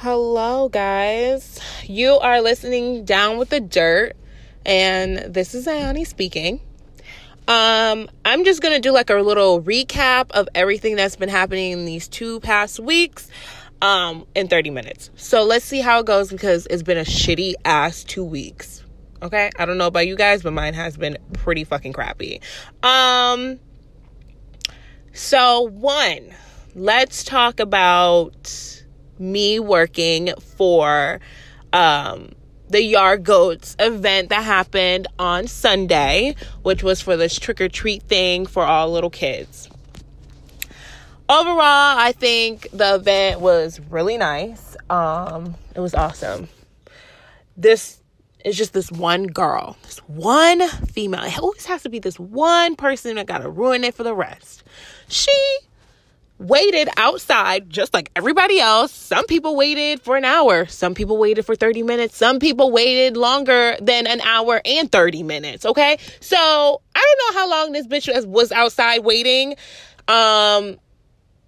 Hello, guys. You are listening Down with the Dirt, and this is Ayani speaking. Um, I'm just gonna do like a little recap of everything that's been happening in these two past weeks um in 30 minutes. So let's see how it goes because it's been a shitty ass two weeks. Okay? I don't know about you guys, but mine has been pretty fucking crappy. Um so one, let's talk about me working for um the Yard Goats event that happened on Sunday, which was for this trick or treat thing for all little kids. Overall, I think the event was really nice. Um, it was awesome. This is just this one girl, this one female. It always has to be this one person that gotta ruin it for the rest. She waited outside just like everybody else. Some people waited for an hour, some people waited for 30 minutes, some people waited longer than an hour and 30 minutes, okay? So, I don't know how long this bitch was outside waiting. Um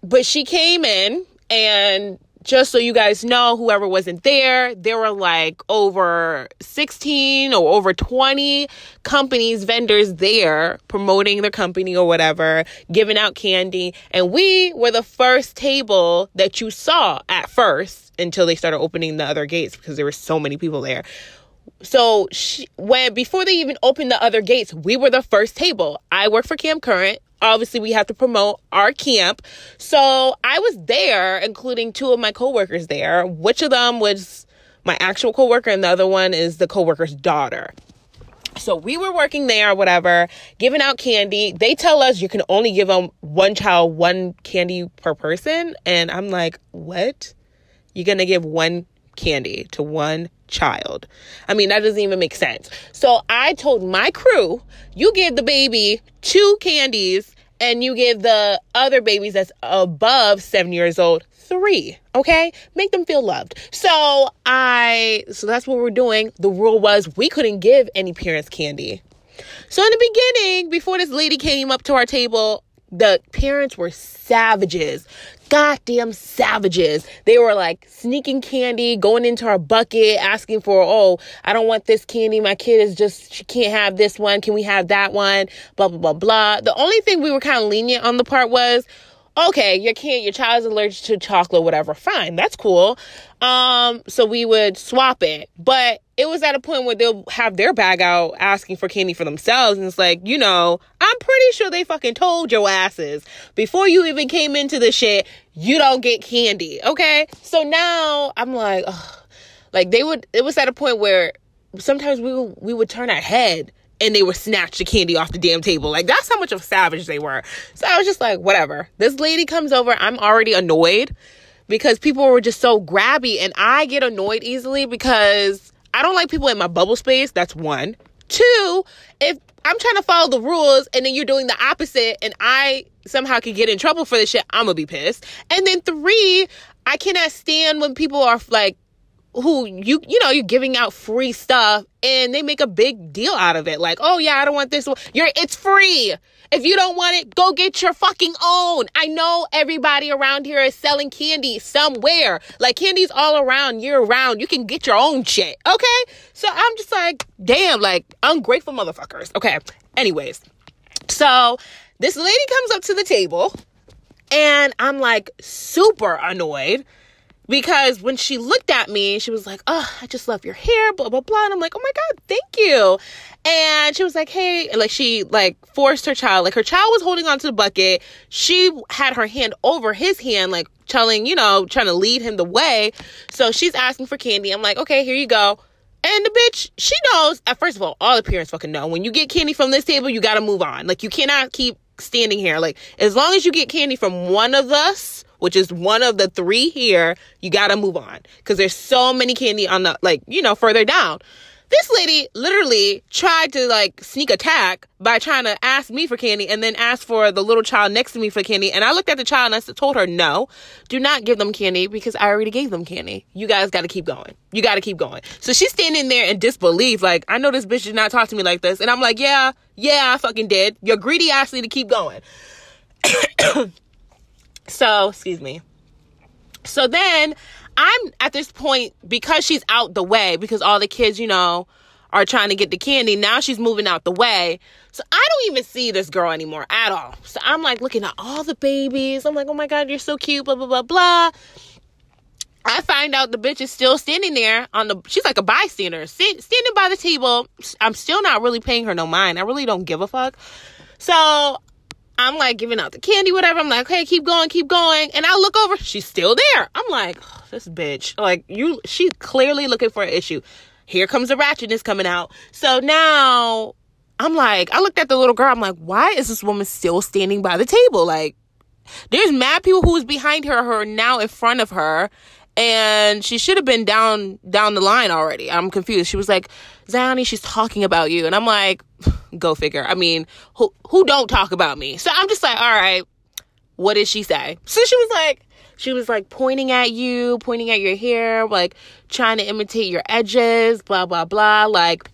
but she came in and just so you guys know, whoever wasn't there, there were like over 16 or over 20 companies, vendors there promoting their company or whatever, giving out candy. And we were the first table that you saw at first until they started opening the other gates because there were so many people there. So she, when before they even opened the other gates, we were the first table. I work for Camp Current obviously we have to promote our camp. So I was there, including two of my coworkers there. Which of them was my actual coworker, and the other one is the coworker's daughter. So we were working there, whatever, giving out candy. They tell us you can only give them one child one candy per person, and I'm like, what? You're gonna give one candy to one child. I mean, that doesn't even make sense. So I told my crew, you give the baby two candies and you give the other babies that's above seven years old three. Okay. Make them feel loved. So I, so that's what we're doing. The rule was we couldn't give any parents candy. So in the beginning, before this lady came up to our table, the parents were savages goddamn savages. They were like sneaking candy, going into our bucket, asking for, oh, I don't want this candy. My kid is just, she can't have this one. Can we have that one? Blah, blah, blah, blah. The only thing we were kind of lenient on the part was, okay, your kid, your child's allergic to chocolate, whatever. Fine, that's cool. Um, so we would swap it. But it was at a point where they'll have their bag out asking for candy for themselves. And it's like, you know, I'm pretty sure they fucking told your asses before you even came into the shit, you don't get candy. Okay. So now I'm like, ugh. like they would, it was at a point where sometimes we, we would turn our head and they would snatch the candy off the damn table. Like that's how much of savage they were. So I was just like, whatever. This lady comes over, I'm already annoyed because people were just so grabby and I get annoyed easily because I don't like people in my bubble space. That's one. Two, if I'm trying to follow the rules and then you're doing the opposite and I somehow could get in trouble for this shit, I'm gonna be pissed. And then three, I cannot stand when people are like who you you know you're giving out free stuff and they make a big deal out of it like oh yeah i don't want this one you're it's free if you don't want it go get your fucking own. I know everybody around here is selling candy somewhere. Like candy's all around year round. You can get your own shit okay? So i'm just like damn like ungrateful motherfuckers. Okay anyways. So this lady comes up to the table and i'm like super annoyed because when she looked at me, she was like, Oh, I just love your hair, blah, blah, blah. And I'm like, Oh my God, thank you. And she was like, Hey, like she like forced her child, like her child was holding onto the bucket. She had her hand over his hand, like telling, you know, trying to lead him the way. So she's asking for candy. I'm like, Okay, here you go. And the bitch, she knows. At first of all, all the parents fucking know. When you get candy from this table, you gotta move on. Like you cannot keep standing here. Like as long as you get candy from one of us, which is one of the three here, you gotta move on. Cause there's so many candy on the, like, you know, further down. This lady literally tried to like sneak attack by trying to ask me for candy and then ask for the little child next to me for candy. And I looked at the child and I told her, no, do not give them candy because I already gave them candy. You guys got to keep going. You got to keep going. So she's standing there in disbelief, like, I know this bitch did not talk to me like this. And I'm like, yeah, yeah, I fucking did. You're greedy ass need to keep going. so, excuse me. So then I'm at this point because she's out the way because all the kids, you know, are trying to get the candy. Now she's moving out the way. So I don't even see this girl anymore at all. So I'm like looking at all the babies. I'm like, oh my God, you're so cute, blah, blah, blah, blah. I find out the bitch is still standing there on the, she's like a bystander, sit, standing by the table. I'm still not really paying her no mind. I really don't give a fuck. So I'm like giving out the candy, whatever. I'm like, hey, keep going, keep going. And I look over, she's still there. I'm like, this bitch. Like, you, she's clearly looking for an issue. Here comes the ratchetness coming out. So now I'm like, I looked at the little girl. I'm like, why is this woman still standing by the table? Like, there's mad people who's behind her, her now in front of her and she should have been down down the line already. I'm confused. She was like, "Zioni, she's talking about you," and I'm like, "Go figure." I mean, who who don't talk about me? So I'm just like, "All right, what did she say?" So she was like, she was like pointing at you, pointing at your hair, like trying to imitate your edges, blah blah blah, like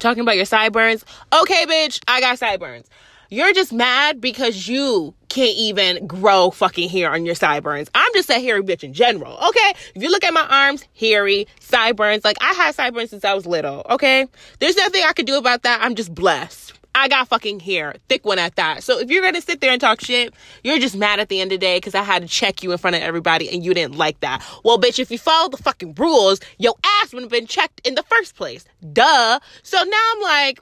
talking about your sideburns. Okay, bitch, I got sideburns. You're just mad because you can't even grow fucking hair on your sideburns. I'm just a hairy bitch in general, okay? If you look at my arms, hairy, sideburns, like I had sideburns since I was little, okay? There's nothing I could do about that. I'm just blessed. I got fucking hair, thick one at that. So if you're gonna sit there and talk shit, you're just mad at the end of the day because I had to check you in front of everybody and you didn't like that. Well, bitch, if you follow the fucking rules, your ass would have been checked in the first place. Duh. So now I'm like,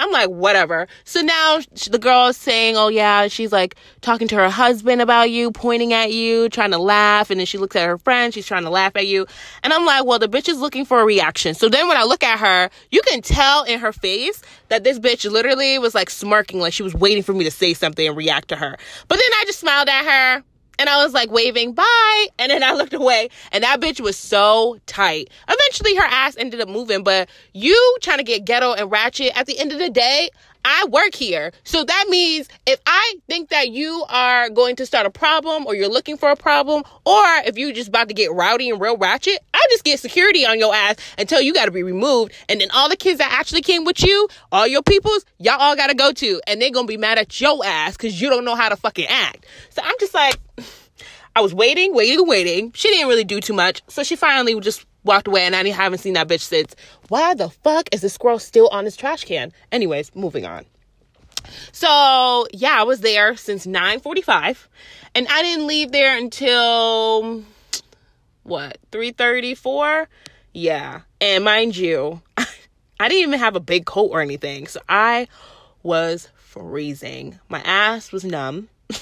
I'm like, whatever. So now the girl is saying, oh yeah, she's like talking to her husband about you, pointing at you, trying to laugh. And then she looks at her friend, she's trying to laugh at you. And I'm like, well, the bitch is looking for a reaction. So then when I look at her, you can tell in her face that this bitch literally was like smirking, like she was waiting for me to say something and react to her. But then I just smiled at her and I was like waving bye. And then I looked away and that bitch was so tight. Eventually her ass ended up moving, but you trying to get ghetto and ratchet at the end of the day, I work here. So that means if I think that you are going to start a problem or you're looking for a problem, or if you're just about to get rowdy and real ratchet, I just get security on your ass until you got to be removed. And then all the kids that actually came with you, all your peoples, y'all all got to go to. And they're going to be mad at your ass because you don't know how to fucking act. So I'm just like, I was waiting, waiting, waiting. She didn't really do too much. So she finally just walked away and I haven't seen that bitch since. Why the fuck is the squirrel still on his trash can? Anyways, moving on. So yeah, I was there since 9:45, and I didn't leave there until what 3:34. Yeah, and mind you, I didn't even have a big coat or anything, so I was freezing. My ass was numb.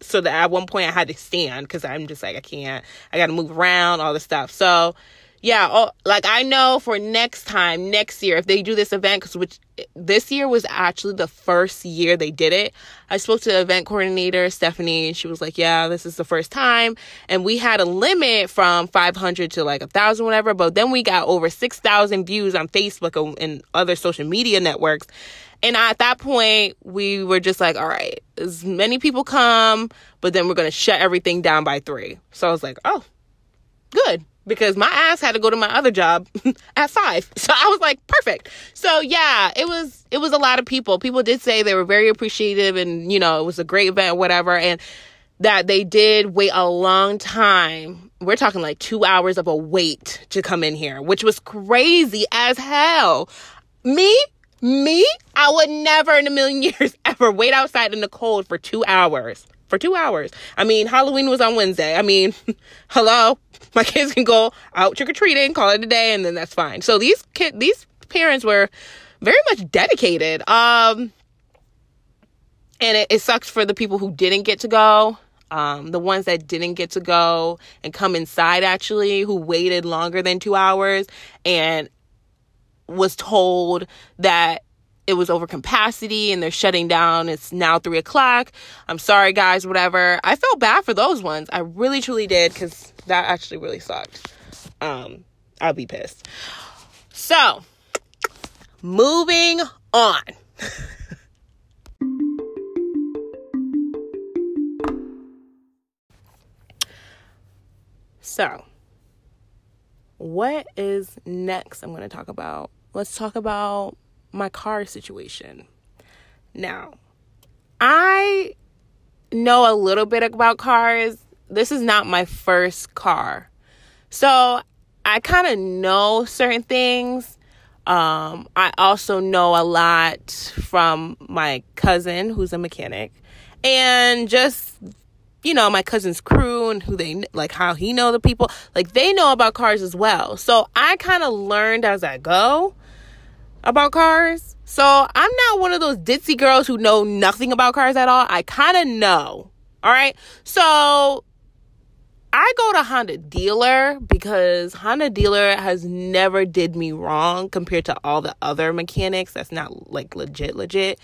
so that at one point I had to stand because I'm just like I can't. I got to move around, all this stuff. So yeah, oh, like I know for next time, next year, if they do this event, because which this year was actually the first year they did it. I spoke to the event coordinator, Stephanie, and she was like, Yeah, this is the first time. And we had a limit from 500 to like a thousand, whatever. But then we got over 6,000 views on Facebook and other social media networks. And at that point, we were just like, All right, as many people come, but then we're going to shut everything down by three. So I was like, Oh, good because my ass had to go to my other job at five. So I was like, perfect. So yeah, it was it was a lot of people. People did say they were very appreciative and you know, it was a great event, whatever, and that they did wait a long time. We're talking like two hours of a wait to come in here, which was crazy as hell. Me, me, I would never in a million years ever wait outside in the cold for two hours for two hours. I mean, Halloween was on Wednesday. I mean, hello, my kids can go out trick or treating, call it a day, and then that's fine. So these kid, these parents were very much dedicated. Um, and it, it sucks for the people who didn't get to go. Um, the ones that didn't get to go and come inside actually, who waited longer than two hours and was told that it was over capacity and they're shutting down. It's now three o'clock. I'm sorry, guys, whatever. I felt bad for those ones. I really, truly did because that actually really sucked. Um, I'll be pissed. So, moving on. so, what is next I'm going to talk about? Let's talk about my car situation. Now, I know a little bit about cars. This is not my first car. So I kind of know certain things. Um, I also know a lot from my cousin who's a mechanic and just you know my cousin's crew and who they like how he know the people like they know about cars as well so i kind of learned as i go about cars. So i'm not one of those ditzy girls who know nothing about cars at all. I kind of know all right so I go to Honda dealer because Honda dealer has never did me wrong compared to all the other mechanics that's not like legit legit.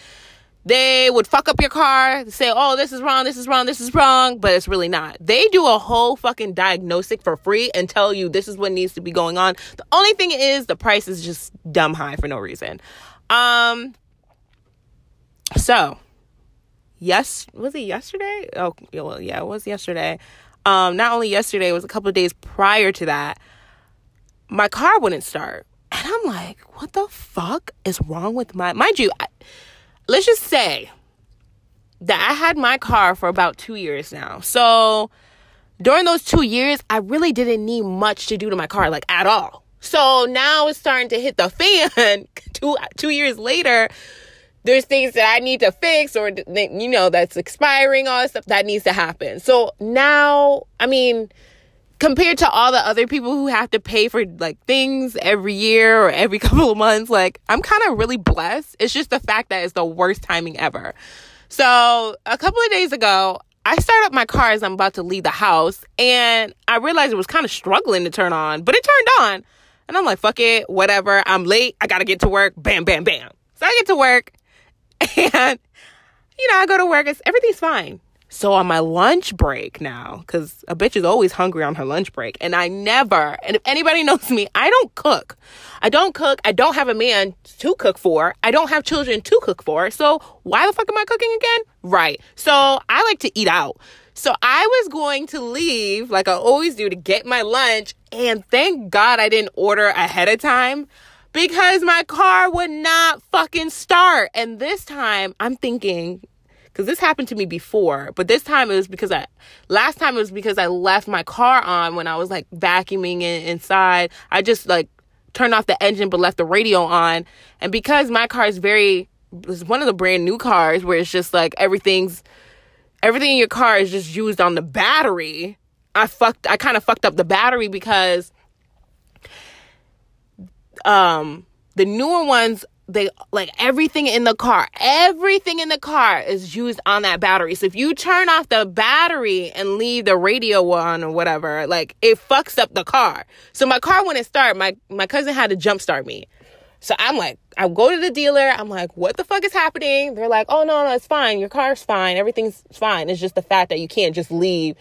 They would fuck up your car, say, "Oh, this is wrong, this is wrong, this is wrong," but it's really not. They do a whole fucking diagnostic for free and tell you this is what needs to be going on. The only thing is the price is just dumb high for no reason. Um so, yes, was it yesterday? Oh, well, yeah, it was yesterday um, not only yesterday, it was a couple of days prior to that, my car wouldn't start. And I'm like, what the fuck is wrong with my, mind you, I, let's just say that I had my car for about two years now. So during those two years, I really didn't need much to do to my car, like at all. So now it's starting to hit the fan two, two years later there's things that I need to fix or, you know, that's expiring, all that stuff that needs to happen. So now, I mean, compared to all the other people who have to pay for like things every year or every couple of months, like I'm kind of really blessed. It's just the fact that it's the worst timing ever. So a couple of days ago, I start up my car as I'm about to leave the house and I realized it was kind of struggling to turn on, but it turned on. And I'm like, fuck it, whatever. I'm late. I got to get to work. Bam, bam, bam. So I get to work. And, you know, I go to work, it's, everything's fine. So on my lunch break now, because a bitch is always hungry on her lunch break, and I never, and if anybody knows me, I don't cook. I don't cook. I don't have a man to cook for. I don't have children to cook for. So why the fuck am I cooking again? Right. So I like to eat out. So I was going to leave, like I always do, to get my lunch, and thank God I didn't order ahead of time because my car would not fucking start. And this time I'm thinking, because this happened to me before, but this time it was because I, last time it was because I left my car on when I was like vacuuming in, inside. I just like turned off the engine but left the radio on. And because my car is very, it's one of the brand new cars where it's just like everything's, everything in your car is just used on the battery. I fucked, I kind of fucked up the battery because um the newer ones they like everything in the car everything in the car is used on that battery. So if you turn off the battery and leave the radio on or whatever like it fucks up the car. So my car wouldn't start. My my cousin had to jump start me. So i'm like i go to the dealer. I'm like what the fuck is happening? They're like oh no no it's fine. Your car's fine. Everything's fine. It's just the fact that you can't just leave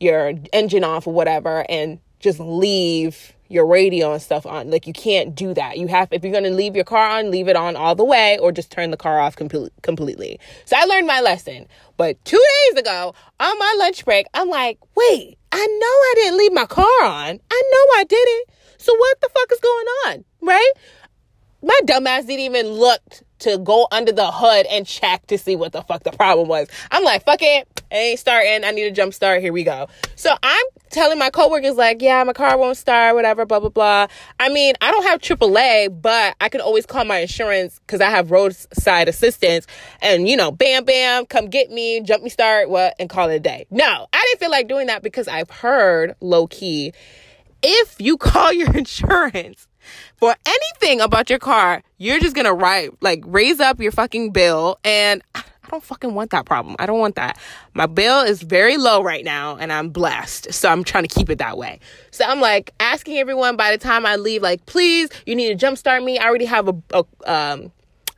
your engine off or whatever and just leave your radio and stuff on. Like you can't do that. You have if you're going to leave your car on, leave it on all the way or just turn the car off com- completely. So I learned my lesson. But 2 days ago, on my lunch break, I'm like, "Wait, I know I didn't leave my car on. I know I didn't. So what the fuck is going on?" Right? My dumbass didn't even look to go under the hood and check to see what the fuck the problem was. I'm like, fuck it. It ain't starting. I need a jump start. Here we go. So I'm telling my coworkers, like, yeah, my car won't start, whatever, blah, blah, blah. I mean, I don't have AAA, but I can always call my insurance because I have roadside assistance and, you know, bam, bam, come get me, jump me start, what, and call it a day. No, I didn't feel like doing that because I've heard low key if you call your insurance for anything about your car, you're just gonna write like raise up your fucking bill and I don't fucking want that problem. I don't want that. My bill is very low right now and I'm blessed. So I'm trying to keep it that way. So I'm like asking everyone by the time I leave, like, please, you need to jumpstart me. I already have a, a um,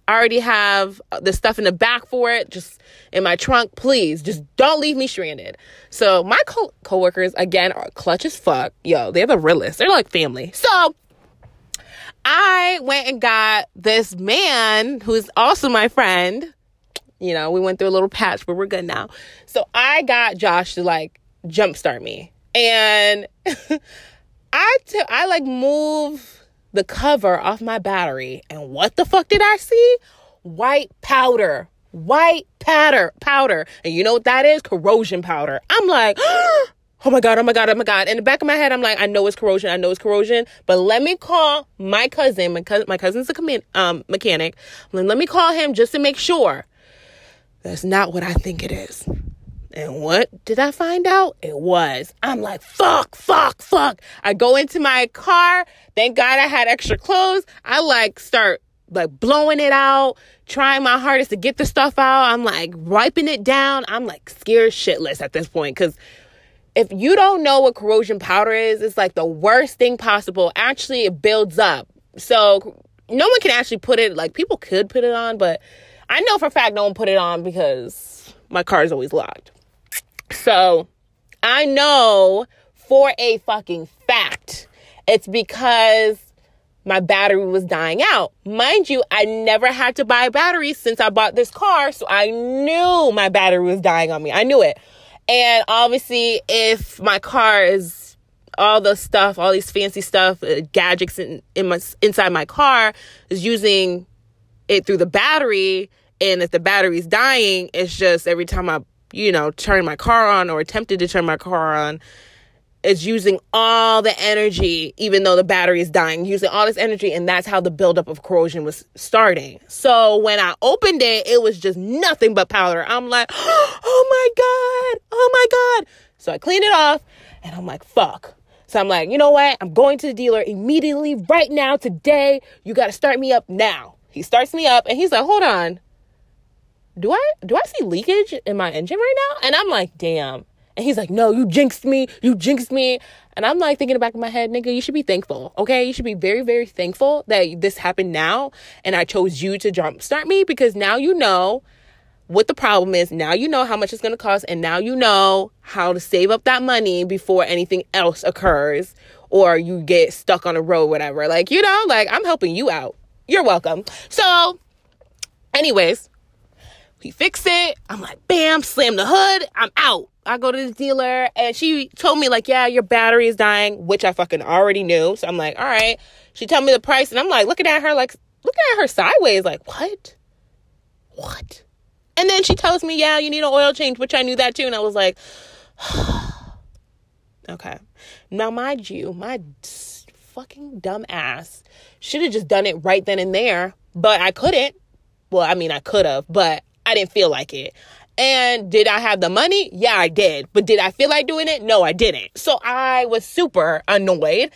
I already have the stuff in the back for it, just in my trunk. Please, just don't leave me stranded. So my co- coworkers again are clutch as fuck. Yo, they're the realest. They're like family. So I went and got this man who's also my friend. You know, we went through a little patch, but we're good now. So I got Josh to like jumpstart me. And I t- I like move the cover off my battery. And what the fuck did I see? White powder. White powder, powder. And you know what that is? Corrosion powder. I'm like, oh my God, oh my God, oh my God. In the back of my head, I'm like, I know it's corrosion. I know it's corrosion. But let me call my cousin. My, cousin, my cousin's a com- um, mechanic. Let me call him just to make sure. That's not what I think it is. And what did I find out? It was. I'm like, fuck, fuck, fuck. I go into my car. Thank God I had extra clothes. I like start like blowing it out, trying my hardest to get the stuff out. I'm like wiping it down. I'm like scared shitless at this point because if you don't know what corrosion powder is, it's like the worst thing possible. Actually, it builds up. So no one can actually put it, like people could put it on, but I know for a fact no one put it on because my car is always locked. So I know for a fucking fact it's because my battery was dying out. Mind you, I never had to buy batteries since I bought this car, so I knew my battery was dying on me. I knew it. And obviously, if my car is all the stuff, all these fancy stuff, uh, gadgets in, in my, inside my car is using it through the battery, and if the battery's dying, it's just every time I you know, turn my car on or attempted to turn my car on, it's using all the energy, even though the battery is dying, using all this energy, and that's how the buildup of corrosion was starting. So when I opened it, it was just nothing but powder. I'm like, oh my God, oh my God. So I cleaned it off, and I'm like, fuck. So I'm like, you know what? I'm going to the dealer immediately, right now, today. You got to start me up now. He starts me up, and he's like, hold on do I do I see leakage in my engine right now? And I'm like, damn. And he's like, no, you jinxed me. You jinxed me. And I'm like thinking in back of my head, nigga, you should be thankful. Okay. You should be very, very thankful that this happened now. And I chose you to jumpstart me because now you know what the problem is. Now you know how much it's going to cost. And now you know how to save up that money before anything else occurs or you get stuck on a road, whatever. Like, you know, like I'm helping you out. You're welcome. So, anyways, he fixed it. I'm like, bam, slam the hood. I'm out. I go to the dealer and she told me like, yeah, your battery is dying, which I fucking already knew. So I'm like, all right. She told me the price and I'm like looking at her like looking at her sideways like, what? What? And then she tells me, yeah, you need an oil change, which I knew that too. And I was like, okay. Now, mind you, my fucking dumb ass should have just done it right then and there, but I couldn't. Well, I mean, I could have, but I didn't feel like it. And did I have the money? Yeah, I did. But did I feel like doing it? No, I didn't. So I was super annoyed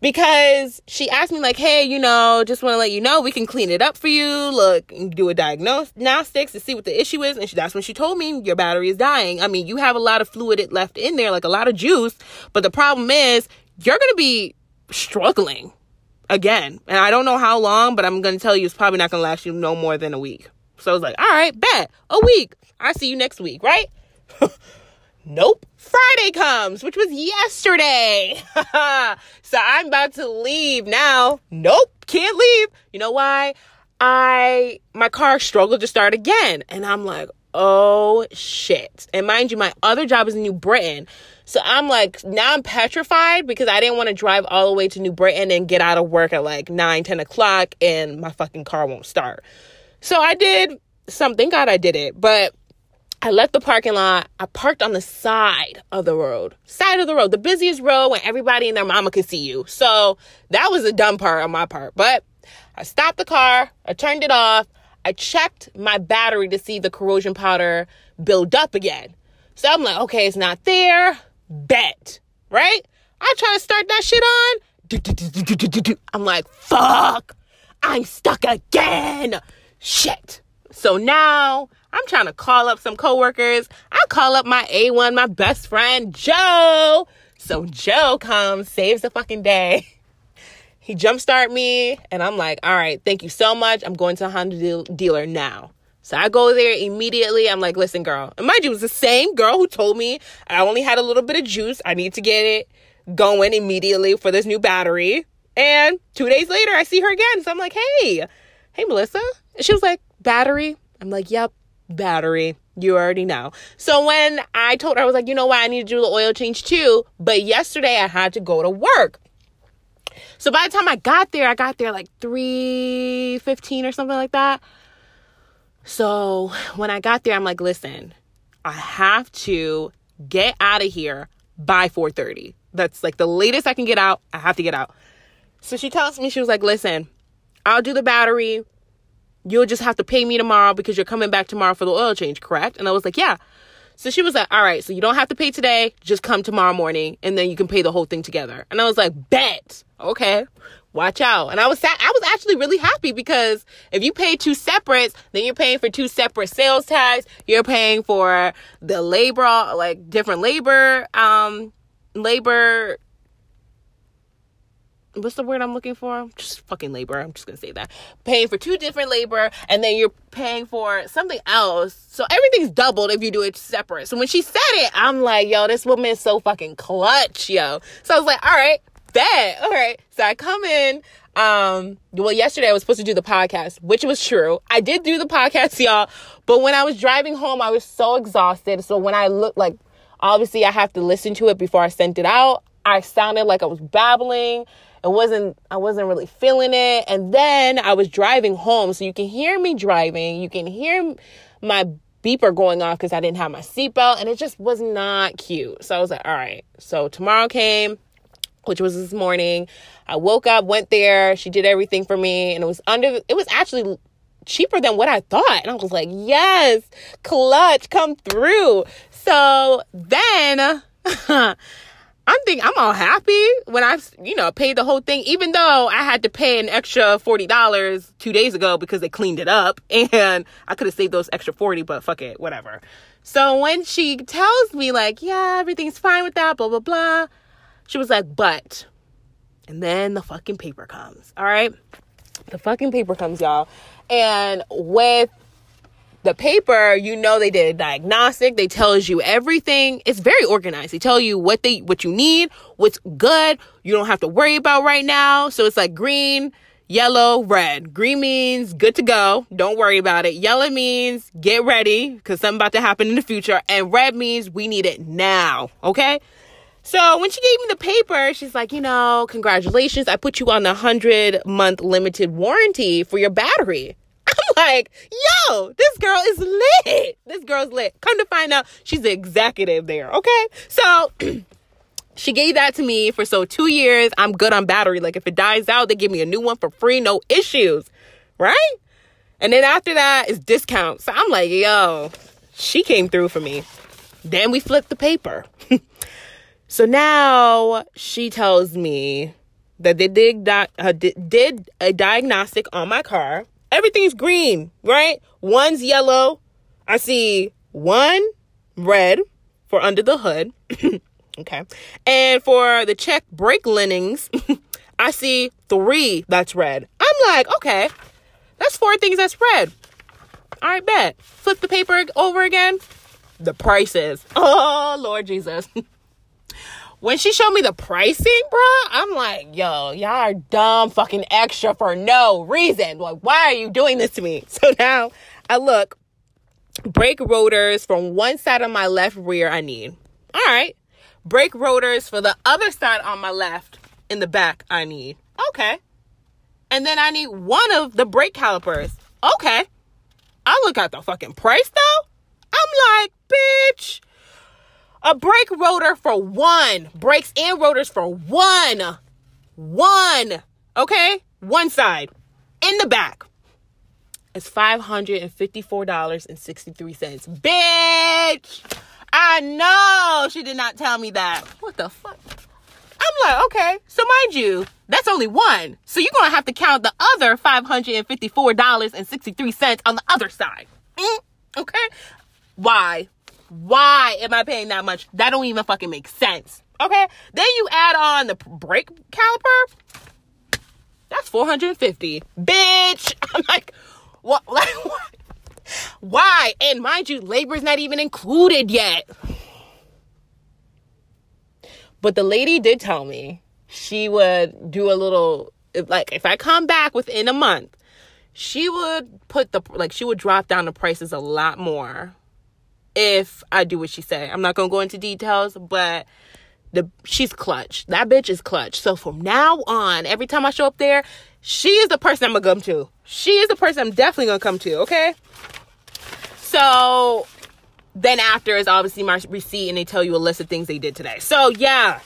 because she asked me like, "Hey, you know, just want to let you know we can clean it up for you. Look, do a diagnostics to see what the issue is." And she, that's when she told me your battery is dying. I mean, you have a lot of fluid left in there, like a lot of juice, but the problem is you're to be struggling again. And I don't know how long, but I'm going to tell you it's probably not going to last you no more than a week. So I was like, all right, bet a week. I see you next week, right? nope. Friday comes, which was yesterday. so I'm about to leave now. Nope, can't leave. You know why? I my car struggled to start again. And I'm like, oh shit. And mind you, my other job is in New Britain. So I'm like, now I'm petrified because I didn't want to drive all the way to New Britain and get out of work at like 9, 10 o'clock and my fucking car won't start. So I did something. God, I did it. But I left the parking lot. I parked on the side of the road, side of the road, the busiest road when everybody and their mama could see you. So that was a dumb part on my part. But I stopped the car. I turned it off. I checked my battery to see the corrosion powder build up again. So I'm like, okay, it's not there. Bet. Right? I try to start that shit on. I'm like, fuck. I'm stuck again shit. So now I'm trying to call up some coworkers. I call up my A1, my best friend, Joe. So Joe comes, saves the fucking day. He jumpstart me, and I'm like, all right, thank you so much. I'm going to a Honda deal- dealer now. So I go there immediately. I'm like, listen, girl. And mind you, it was the same girl who told me I only had a little bit of juice. I need to get it going immediately for this new battery. And two days later, I see her again. So I'm like, hey, hey, Melissa, she was like, battery? I'm like, yep, battery. You already know. So when I told her, I was like, you know what? I need to do the oil change too. But yesterday I had to go to work. So by the time I got there, I got there like 3:15 or something like that. So when I got there, I'm like, listen, I have to get out of here by 4:30. That's like the latest I can get out. I have to get out. So she tells me she was like, "Listen, I'll do the battery. You'll just have to pay me tomorrow because you're coming back tomorrow for the oil change, correct?" And I was like, "Yeah." So she was like, "All right, so you don't have to pay today. Just come tomorrow morning and then you can pay the whole thing together." And I was like, "Bet." Okay. Watch out. And I was sad. I was actually really happy because if you pay two separates, then you're paying for two separate sales tax. You're paying for the labor, like different labor, um, labor what's the word I'm looking for? Just fucking labor. I'm just gonna say that. Paying for two different labor, and then you're paying for something else. So everything's doubled if you do it separate. So when she said it, I'm like, yo, this woman is so fucking clutch, yo. So I was like, all right, bet. All right. So I come in. Um, well, yesterday I was supposed to do the podcast, which was true. I did do the podcast, y'all. But when I was driving home, I was so exhausted. So when I looked like, obviously I have to listen to it before I sent it out. I sounded like I was babbling it wasn't I wasn't really feeling it. And then I was driving home, so you can hear me driving. You can hear my beeper going off because I didn't have my seatbelt, and it just was not cute. So I was like, all right. So tomorrow came, which was this morning. I woke up, went there. She did everything for me, and it was under. It was actually cheaper than what I thought. And I was like, yes, clutch, come through. So then I'm thinking I'm all happy when I, you know, paid the whole thing, even though I had to pay an extra $40 two days ago because they cleaned it up and I could have saved those extra 40, but fuck it, whatever. So when she tells me like, yeah, everything's fine with that, blah, blah, blah, she was like, but, and then the fucking paper comes. All right. The fucking paper comes, y'all. And with the paper, you know they did a diagnostic. They tells you everything. It's very organized. They tell you what they what you need, what's good. You don't have to worry about right now. So it's like green, yellow, red. Green means good to go. Don't worry about it. Yellow means get ready because something about to happen in the future. And red means we need it now. Okay. So when she gave me the paper, she's like, you know, congratulations. I put you on the 100 month limited warranty for your battery. I'm like, yo, this girl is lit. This girl's lit. Come to find out, she's the executive there. Okay. So she gave that to me for so two years. I'm good on battery. Like if it dies out, they give me a new one for free, no issues. Right? And then after that is discount. So I'm like, yo, she came through for me. Then we flipped the paper. so now she tells me that they did, uh, did a diagnostic on my car everything's green, right? One's yellow. I see one red for under the hood. okay. And for the check brake linings, I see three that's red. I'm like, okay, that's four things that's red. All right, bet. Flip the paper over again. The prices. Oh, Lord Jesus. when she showed me the pricing, bro, I'm like, yo, y'all are dumb fucking extra for no reason. Like, why are you doing this to me? So now I look, brake rotors from one side of my left rear, I need. All right. Brake rotors for the other side on my left in the back, I need. Okay. And then I need one of the brake calipers. Okay. I look at the fucking price though. I'm like, bitch a brake rotor for one. Brakes and rotors for one. One. Okay? One side. In the back. It's $554.63. Bitch! I know she did not tell me that. What the fuck? I'm like, okay. So mind you, that's only one. So you're gonna have to count the other $554.63 on the other side. Mm, okay? Why? Why am I paying that much? That don't even fucking make sense. Okay? Then you add on the brake caliper. That's 450. Bitch. I'm like, what like? Why? And mind you, labor's not even included yet. But the lady did tell me she would do a little like if I come back within a month, she would put the like she would drop down the prices a lot more if I do what she say. I'm not gonna go into details, but the she's clutch. That bitch is clutch. So from now on, every time I show up there, she is the person I'm gonna come to. She is the person I'm definitely gonna come to, okay? So then after is obviously my receipt and they tell you a list of things they did today. So yeah.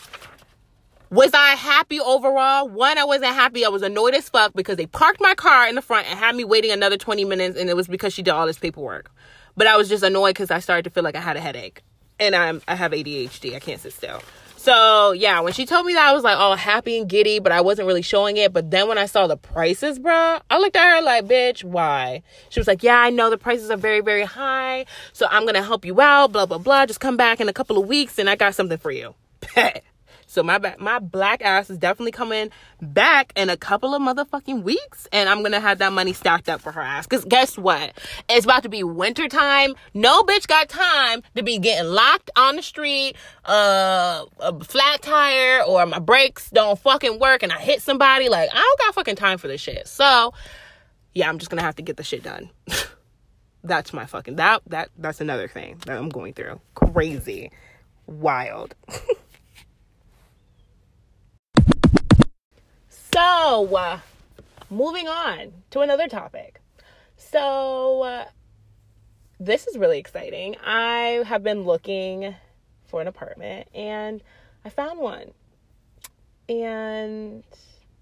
Was I happy overall? One, I wasn't happy. I was annoyed as fuck because they parked my car in the front and had me waiting another 20 minutes and it was because she did all this paperwork. But I was just annoyed because I started to feel like I had a headache. And I'm I have ADHD. I can't sit still. So yeah, when she told me that, I was like, all happy and giddy, but I wasn't really showing it. But then when I saw the prices, bro, I looked at her like, bitch, why? She was like, yeah, I know the prices are very, very high. So I'm gonna help you out, blah, blah, blah. Just come back in a couple of weeks and I got something for you. So my my black ass is definitely coming back in a couple of motherfucking weeks, and I'm gonna have that money stacked up for her ass. Cause guess what? It's about to be winter time. No bitch got time to be getting locked on the street, uh, a flat tire, or my brakes don't fucking work, and I hit somebody. Like I don't got fucking time for this shit. So yeah, I'm just gonna have to get the shit done. that's my fucking that that that's another thing that I'm going through. Crazy, wild. So, moving on to another topic. So, uh, this is really exciting. I have been looking for an apartment and I found one. And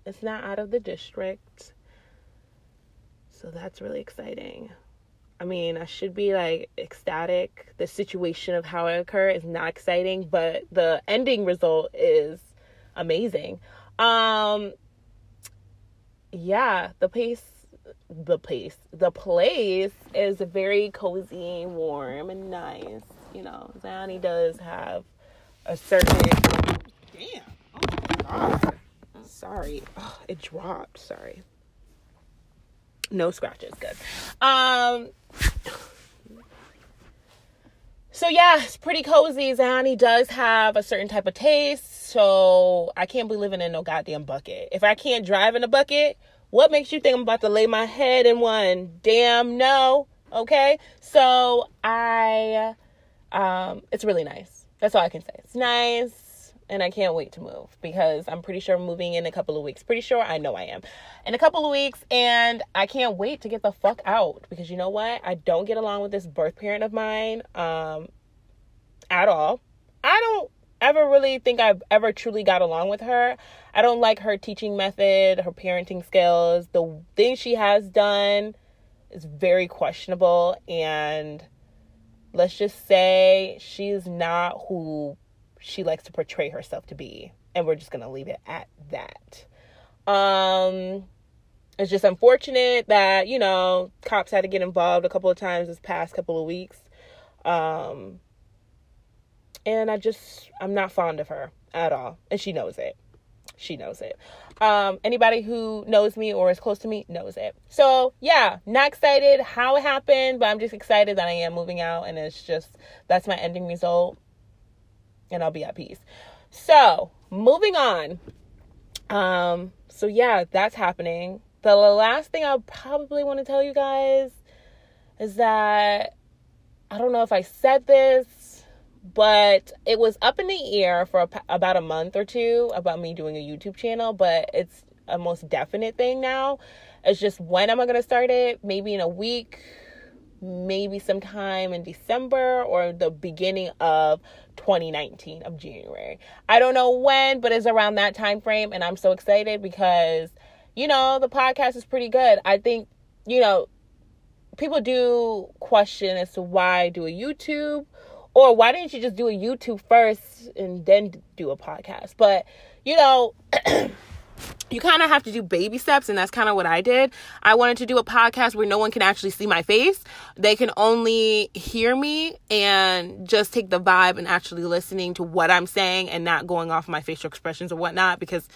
it's not out of the district. So, that's really exciting. I mean, I should be like ecstatic. The situation of how it occurred is not exciting, but the ending result is amazing. Um, yeah, the place, the place, the place is very cozy, and warm, and nice. You know, Zani does have a certain. Damn! Oh my god! Sorry, oh, it dropped. Sorry. No scratches. Good. Um. So yeah, it's pretty cozy. Zani does have a certain type of taste so I can't be living in no goddamn bucket. If I can't drive in a bucket, what makes you think I'm about to lay my head in one? Damn no. Okay? So I um it's really nice. That's all I can say. It's nice and I can't wait to move because I'm pretty sure I'm moving in a couple of weeks. Pretty sure I know I am. In a couple of weeks and I can't wait to get the fuck out because you know what? I don't get along with this birth parent of mine um at all. I don't ever really think I've ever truly got along with her. I don't like her teaching method, her parenting skills. The thing she has done is very questionable and let's just say she's not who she likes to portray herself to be. And we're just going to leave it at that. Um it's just unfortunate that, you know, cops had to get involved a couple of times this past couple of weeks. Um and I just I'm not fond of her at all, and she knows it. She knows it. Um, anybody who knows me or is close to me knows it. So yeah, not excited how it happened, but I'm just excited that I am moving out, and it's just that's my ending result, and I'll be at peace. So moving on. Um, so yeah, that's happening. The last thing I probably want to tell you guys is that I don't know if I said this but it was up in the air for a, about a month or two about me doing a YouTube channel, but it's a most definite thing now. It's just when am I going to start it? Maybe in a week, maybe sometime in December or the beginning of 2019 of January. I don't know when, but it's around that time frame and I'm so excited because you know, the podcast is pretty good. I think, you know, people do question as to why do a YouTube or why didn't you just do a YouTube first and then do a podcast? But, you know, you kind of have to do baby steps and that's kind of what I did. I wanted to do a podcast where no one can actually see my face. They can only hear me and just take the vibe and actually listening to what I'm saying and not going off my facial expressions or whatnot because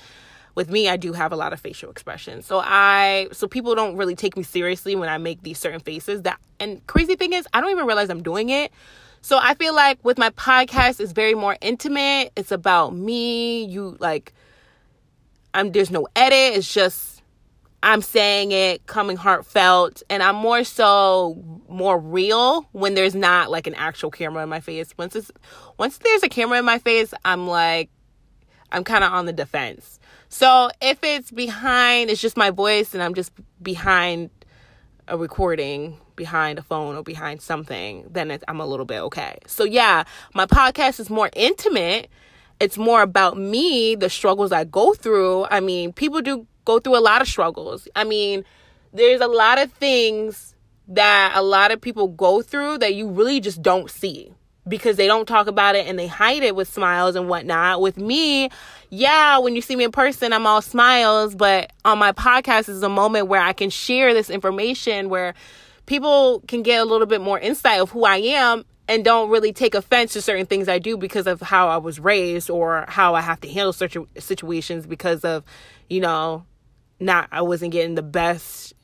with me I do have a lot of facial expressions. So I so people don't really take me seriously when I make these certain faces that and crazy thing is I don't even realize I'm doing it so I feel like with my podcast, it's very more intimate. It's about me. You like, I'm there's no edit. It's just I'm saying it, coming heartfelt, and I'm more so more real when there's not like an actual camera in my face. Once it's once there's a camera in my face, I'm like I'm kind of on the defense. So if it's behind, it's just my voice, and I'm just behind a recording behind a phone or behind something, then I'm a little bit okay. So, yeah, my podcast is more intimate. It's more about me, the struggles I go through. I mean, people do go through a lot of struggles. I mean, there's a lot of things that a lot of people go through that you really just don't see because they don't talk about it and they hide it with smiles and whatnot. With me, yeah, when you see me in person, I'm all smiles, but on my podcast is a moment where I can share this information where people can get a little bit more insight of who I am and don't really take offense to certain things I do because of how I was raised or how I have to handle certain situations because of, you know, not I wasn't getting the best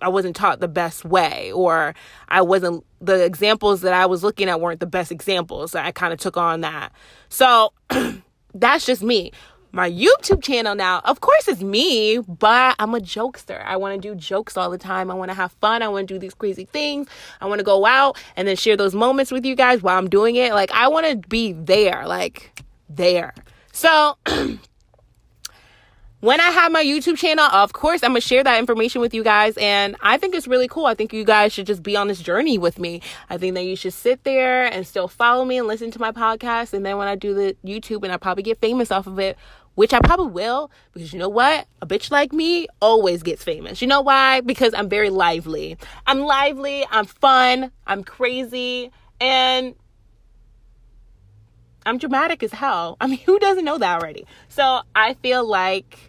I wasn't taught the best way or I wasn't the examples that I was looking at weren't the best examples. I kind of took on that. So that's just me. My YouTube channel now, of course, it's me, but I'm a jokester. I want to do jokes all the time. I want to have fun. I want to do these crazy things. I want to go out and then share those moments with you guys while I'm doing it. Like, I want to be there, like, there. So, when I have my YouTube channel, of course, I'm to share that information with you guys. And I think it's really cool. I think you guys should just be on this journey with me. I think that you should sit there and still follow me and listen to my podcast. And then when I do the YouTube and I probably get famous off of it, which I probably will, because you know what? A bitch like me always gets famous. You know why? Because I'm very lively. I'm lively, I'm fun, I'm crazy, and I'm dramatic as hell. I mean, who doesn't know that already? So I feel like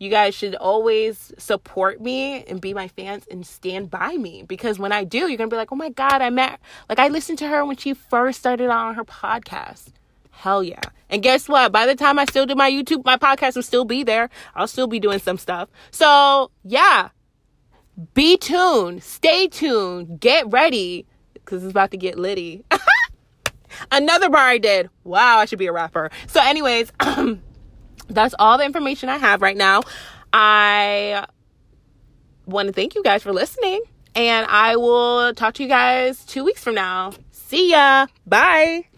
you guys should always support me and be my fans and stand by me because when I do, you're gonna be like, oh my God, I met, like, I listened to her when she first started on her podcast. Hell yeah. And guess what? By the time I still do my YouTube, my podcast will still be there. I'll still be doing some stuff. So, yeah. Be tuned. Stay tuned. Get ready because it's about to get litty. Another bar I did. Wow, I should be a rapper. So, anyways, that's all the information I have right now. I want to thank you guys for listening, and I will talk to you guys two weeks from now. See ya. Bye.